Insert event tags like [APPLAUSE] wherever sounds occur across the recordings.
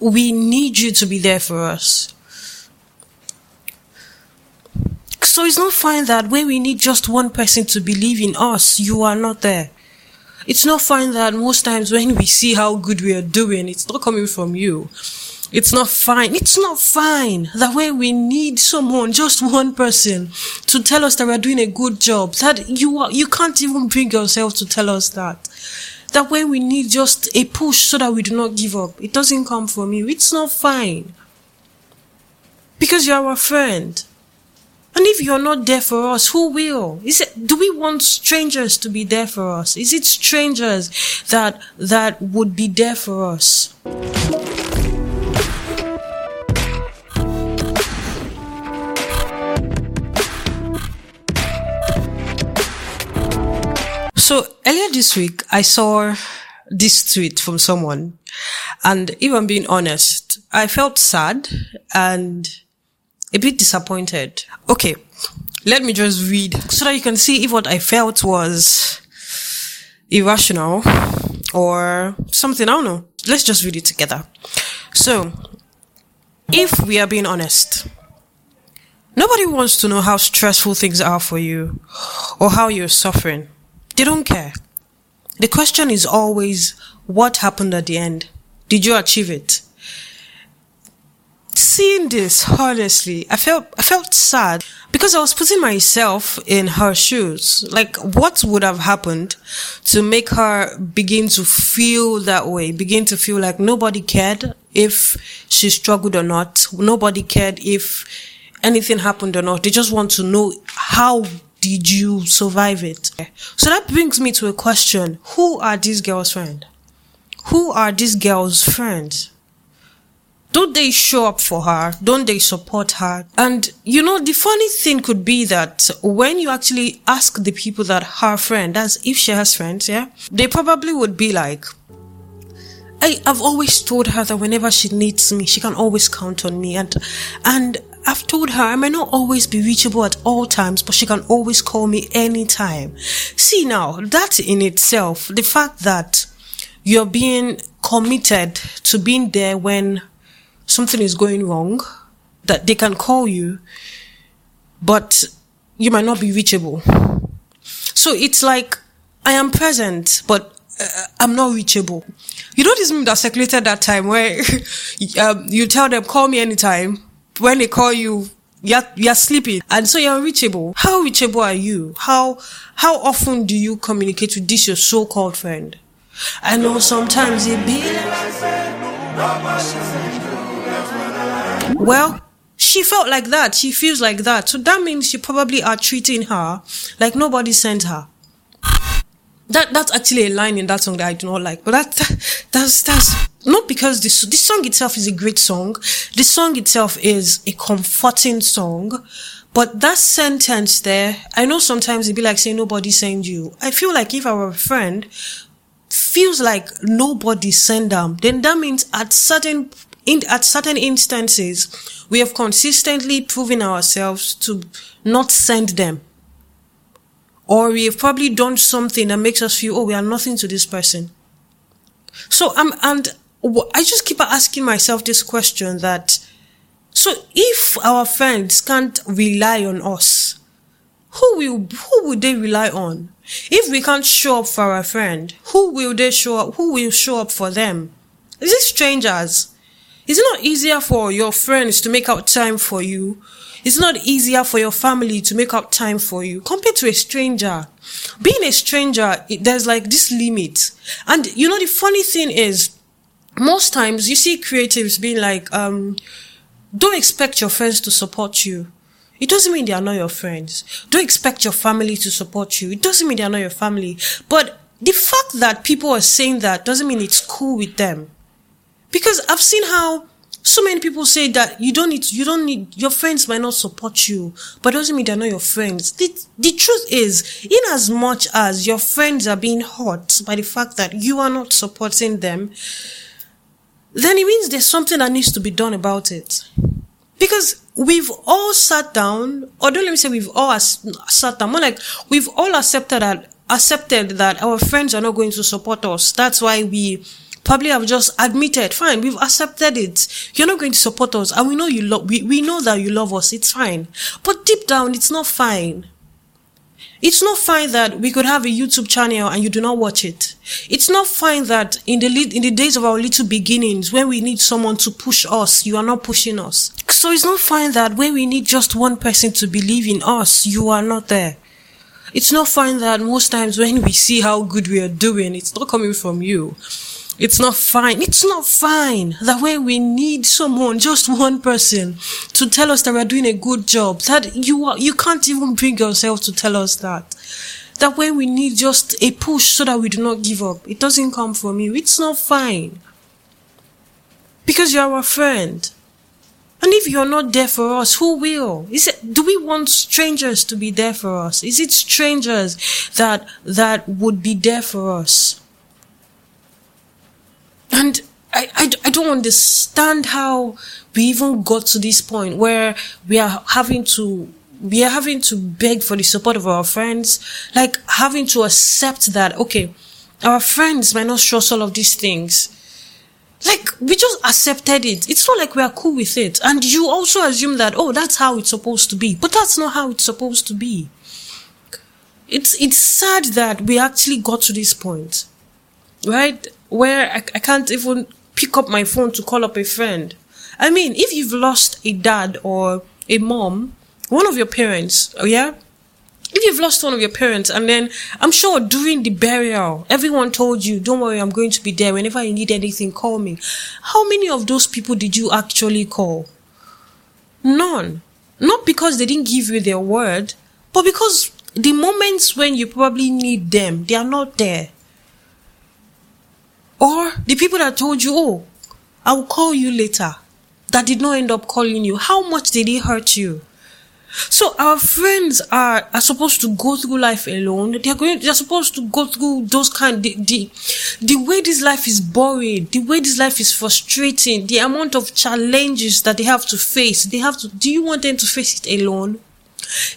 we need you to be there for us. So it's not fine that when we need just one person to believe in us, you are not there. It's not fine that most times when we see how good we are doing, it's not coming from you. It's not fine. It's not fine that when we need someone, just one person, to tell us that we're doing a good job, that you are, you can't even bring yourself to tell us that. That when we need just a push so that we do not give up, it doesn't come from you. It's not fine. Because you're our friend. And if you're not there for us, who will? Is it, do we want strangers to be there for us? Is it strangers that, that would be there for us? So earlier this week, I saw this tweet from someone. And if I'm being honest, I felt sad and a bit disappointed. Okay. Let me just read so that you can see if what I felt was irrational or something. I don't know. Let's just read it together. So, if we are being honest, nobody wants to know how stressful things are for you or how you're suffering. They don't care. The question is always, what happened at the end? Did you achieve it? Seeing this, honestly, I felt, I felt sad because I was putting myself in her shoes. Like, what would have happened to make her begin to feel that way? Begin to feel like nobody cared if she struggled or not. Nobody cared if anything happened or not. They just want to know how did you survive it? So that brings me to a question. Who are these girls' friends? Who are these girls' friends? Don't they show up for her? Don't they support her? And you know, the funny thing could be that when you actually ask the people that her friend, as if she has friends, yeah, they probably would be like, I, I've always told her that whenever she needs me, she can always count on me. And, and I've told her I may not always be reachable at all times, but she can always call me anytime. See now, that in itself, the fact that you're being committed to being there when something is going wrong, that they can call you, but you might not be reachable. So it's like, I am present, but uh, I'm not reachable. You know this meme that circulated that time where [LAUGHS] um, you tell them, call me anytime, when they call you, you're, you're sleeping. And so you're reachable. How reachable are you? How, how often do you communicate with this your so-called friend? I know sometimes it be. Well, she felt like that. She feels like that. So that means she probably are treating her like nobody sent her. That that's actually a line in that song that I do not like. But that, that that's that's not because this this song itself is a great song. The song itself is a comforting song. But that sentence there, I know sometimes it'd be like saying nobody sent you. I feel like if our friend feels like nobody sent them, then that means at certain in, at certain instances, we have consistently proven ourselves to not send them. Or we have probably done something that makes us feel, oh, we are nothing to this person. So, um, and I just keep asking myself this question that, so if our friends can't rely on us, who will, who would they rely on? If we can't show up for our friend, who will they show up, who will show up for them? Is it strangers? Is it not easier for your friends to make out time for you? It's not easier for your family to make out time for you compared to a stranger. Being a stranger, it, there's like this limit. And you know, the funny thing is, most times you see creatives being like, um, don't expect your friends to support you. It doesn't mean they are not your friends. Don't expect your family to support you. It doesn't mean they are not your family. But the fact that people are saying that doesn't mean it's cool with them. Because I've seen how so many people say that you don't need, you don't need, your friends might not support you, but doesn't mean they're not your friends. The, the truth is, in as much as your friends are being hurt by the fact that you are not supporting them, then it means there's something that needs to be done about it. Because we've all sat down, or don't let me say we've all as- sat down, more like we've all accepted that, accepted that our friends are not going to support us. That's why we probably have just admitted, fine, we've accepted it. You're not going to support us. And we know you love, we, we know that you love us. It's fine. But deep down, it's not fine. It's not fine that we could have a YouTube channel and you do not watch it. It's not fine that in the in the days of our little beginnings, when we need someone to push us, you are not pushing us. So it's not fine that when we need just one person to believe in us, you are not there. It's not fine that most times when we see how good we are doing, it's not coming from you. It's not fine. It's not fine that when we need someone, just one person, to tell us that we're doing a good job, that you are, you can't even bring yourself to tell us that. That when we need just a push so that we do not give up, it doesn't come from you. It's not fine. Because you're our friend. And if you're not there for us, who will? Is it, do we want strangers to be there for us? Is it strangers that, that would be there for us? And I, I, I don't understand how we even got to this point where we are having to we are having to beg for the support of our friends, like having to accept that, okay, our friends might not show us all of these things. Like, we just accepted it. It's not like we are cool with it. And you also assume that, oh, that's how it's supposed to be. But that's not how it's supposed to be. It's, it's sad that we actually got to this point. Right? where I, I can't even pick up my phone to call up a friend. I mean, if you've lost a dad or a mom, one of your parents, oh yeah? If you've lost one of your parents and then I'm sure during the burial, everyone told you, don't worry, I'm going to be there. Whenever you need anything, call me. How many of those people did you actually call? None. Not because they didn't give you their word, but because the moments when you probably need them, they are not there. Or the people that told you, oh, I will call you later, that did not end up calling you, how much did it hurt you? So our friends are, are supposed to go through life alone. They're going, they're supposed to go through those kind, the, the, the way this life is boring, the way this life is frustrating, the amount of challenges that they have to face. They have to, do you want them to face it alone?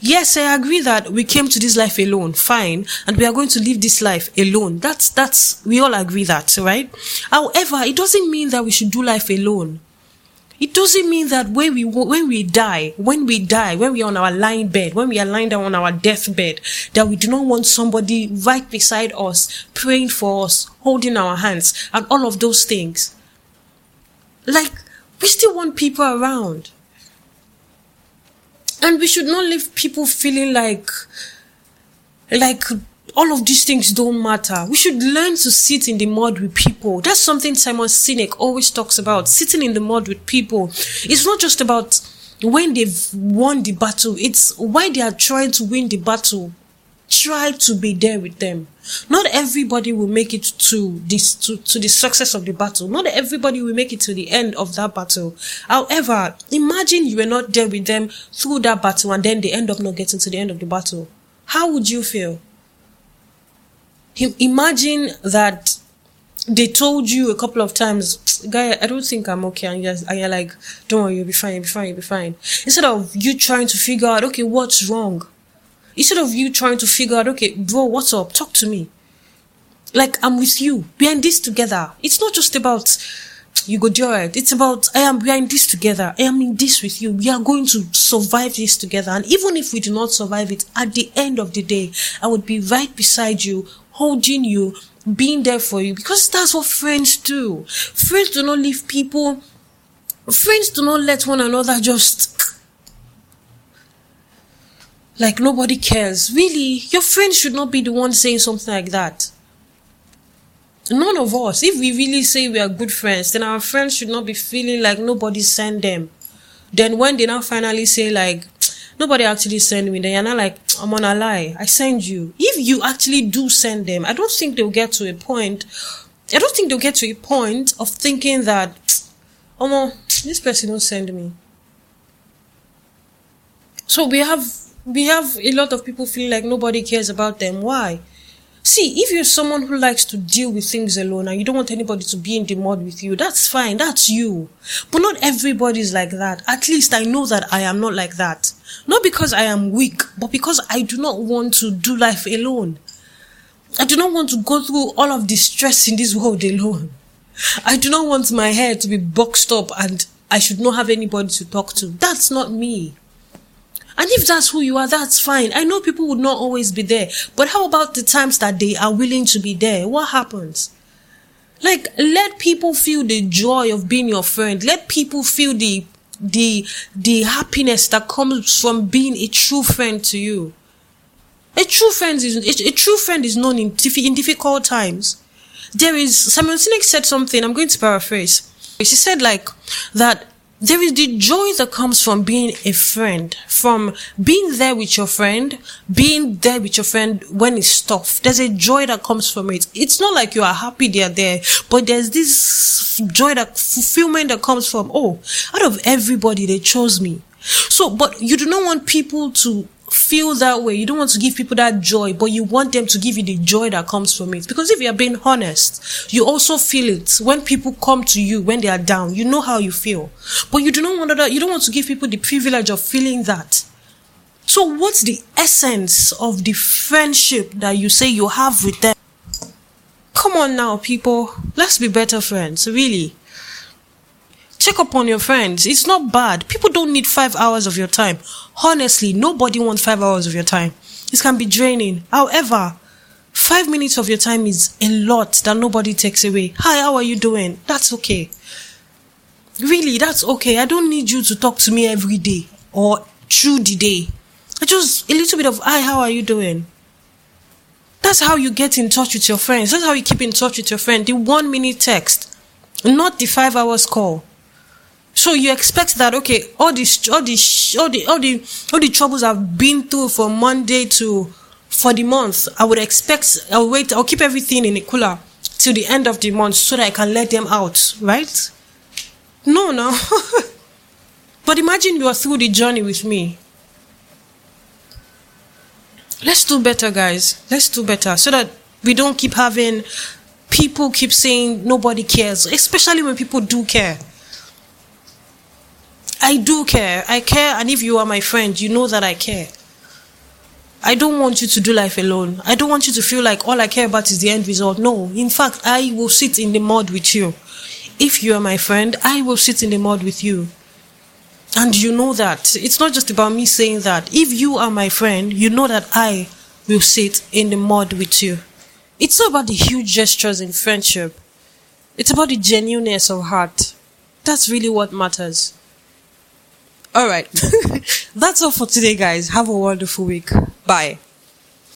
Yes, I agree that we came to this life alone, fine, and we are going to live this life alone. That's, that's, we all agree that, right? However, it doesn't mean that we should do life alone. It doesn't mean that when we, when we die, when we die, when we are on our lying bed, when we are lying down on our deathbed, that we do not want somebody right beside us, praying for us, holding our hands, and all of those things. Like, we still want people around. And we should not leave people feeling like, like all of these things don't matter. We should learn to sit in the mud with people. That's something Simon Sinek always talks about. Sitting in the mud with people. It's not just about when they've won the battle. It's why they are trying to win the battle. Try to be there with them. Not everybody will make it to this, to, to the success of the battle. Not everybody will make it to the end of that battle. However, imagine you were not there with them through that battle and then they end up not getting to the end of the battle. How would you feel? Imagine that they told you a couple of times, guy, I don't think I'm okay. And you're, and you're like, don't worry, you'll be fine, you'll be fine, you'll be fine. Instead of you trying to figure out, okay, what's wrong? Instead of you trying to figure out, okay, bro, what's up? Talk to me. Like, I'm with you. We're in this together. It's not just about you go do it. It's about I am we are in this together. I am in this with you. We are going to survive this together. And even if we do not survive it, at the end of the day, I would be right beside you, holding you, being there for you. Because that's what friends do. Friends do not leave people friends do not let one another just like nobody cares. Really, your friend should not be the one saying something like that. None of us, if we really say we are good friends, then our friends should not be feeling like nobody sent them. Then when they now finally say like, [TSK] nobody actually sent me, then you're not like, [TSK] I'm on a lie. I send you. If you actually do send them, I don't think they'll get to a point. I don't think they'll get to a point of thinking that, [TSK] oh this person don't send me. So we have we have a lot of people feeling like nobody cares about them. Why? See, if you're someone who likes to deal with things alone and you don't want anybody to be in the mud with you, that's fine. That's you. But not everybody's like that. At least I know that I am not like that. Not because I am weak, but because I do not want to do life alone. I do not want to go through all of the stress in this world alone. I do not want my hair to be boxed up and I should not have anybody to talk to. That's not me. And if that's who you are, that's fine. I know people would not always be there. But how about the times that they are willing to be there? What happens? Like, let people feel the joy of being your friend. Let people feel the, the, the happiness that comes from being a true friend to you. A true friend is, a, a true friend is known in, in difficult times. There is, Simon Sinek said something, I'm going to paraphrase. She said like, that there is the joy that comes from being a friend, from being there with your friend, being there with your friend when it's tough. There's a joy that comes from it. It's not like you are happy they're there, but there's this joy that fulfillment that comes from, oh, out of everybody, they chose me. So, but you do not want people to feel that way. You don't want to give people that joy, but you want them to give you the joy that comes from it. Because if you're being honest, you also feel it when people come to you when they are down. You know how you feel. But you do not want that, you don't want to give people the privilege of feeling that. So what's the essence of the friendship that you say you have with them? Come on now, people. Let's be better friends, really. Check up on your friends. It's not bad. People don't need five hours of your time. Honestly, nobody wants five hours of your time. This can be draining. However, five minutes of your time is a lot that nobody takes away. Hi, how are you doing? That's okay. Really, that's okay. I don't need you to talk to me every day or through the day. Just a little bit of hi, how are you doing? That's how you get in touch with your friends. That's how you keep in touch with your friend. The one minute text, not the five hours call. So you expect that okay, all this, all the, all the, all the, all the troubles I've been through from Monday to for the month, I would expect. I'll wait. I'll keep everything in a cooler till the end of the month so that I can let them out. Right? No, no. [LAUGHS] but imagine you are through the journey with me. Let's do better, guys. Let's do better so that we don't keep having people keep saying nobody cares, especially when people do care. I do care. I care, and if you are my friend, you know that I care. I don't want you to do life alone. I don't want you to feel like all I care about is the end result. No, in fact, I will sit in the mud with you. If you are my friend, I will sit in the mud with you. And you know that. It's not just about me saying that. If you are my friend, you know that I will sit in the mud with you. It's not about the huge gestures in friendship. It's about the genuineness of heart. That's really what matters. All right. [LAUGHS] That's all for today, guys. Have a wonderful week. Bye.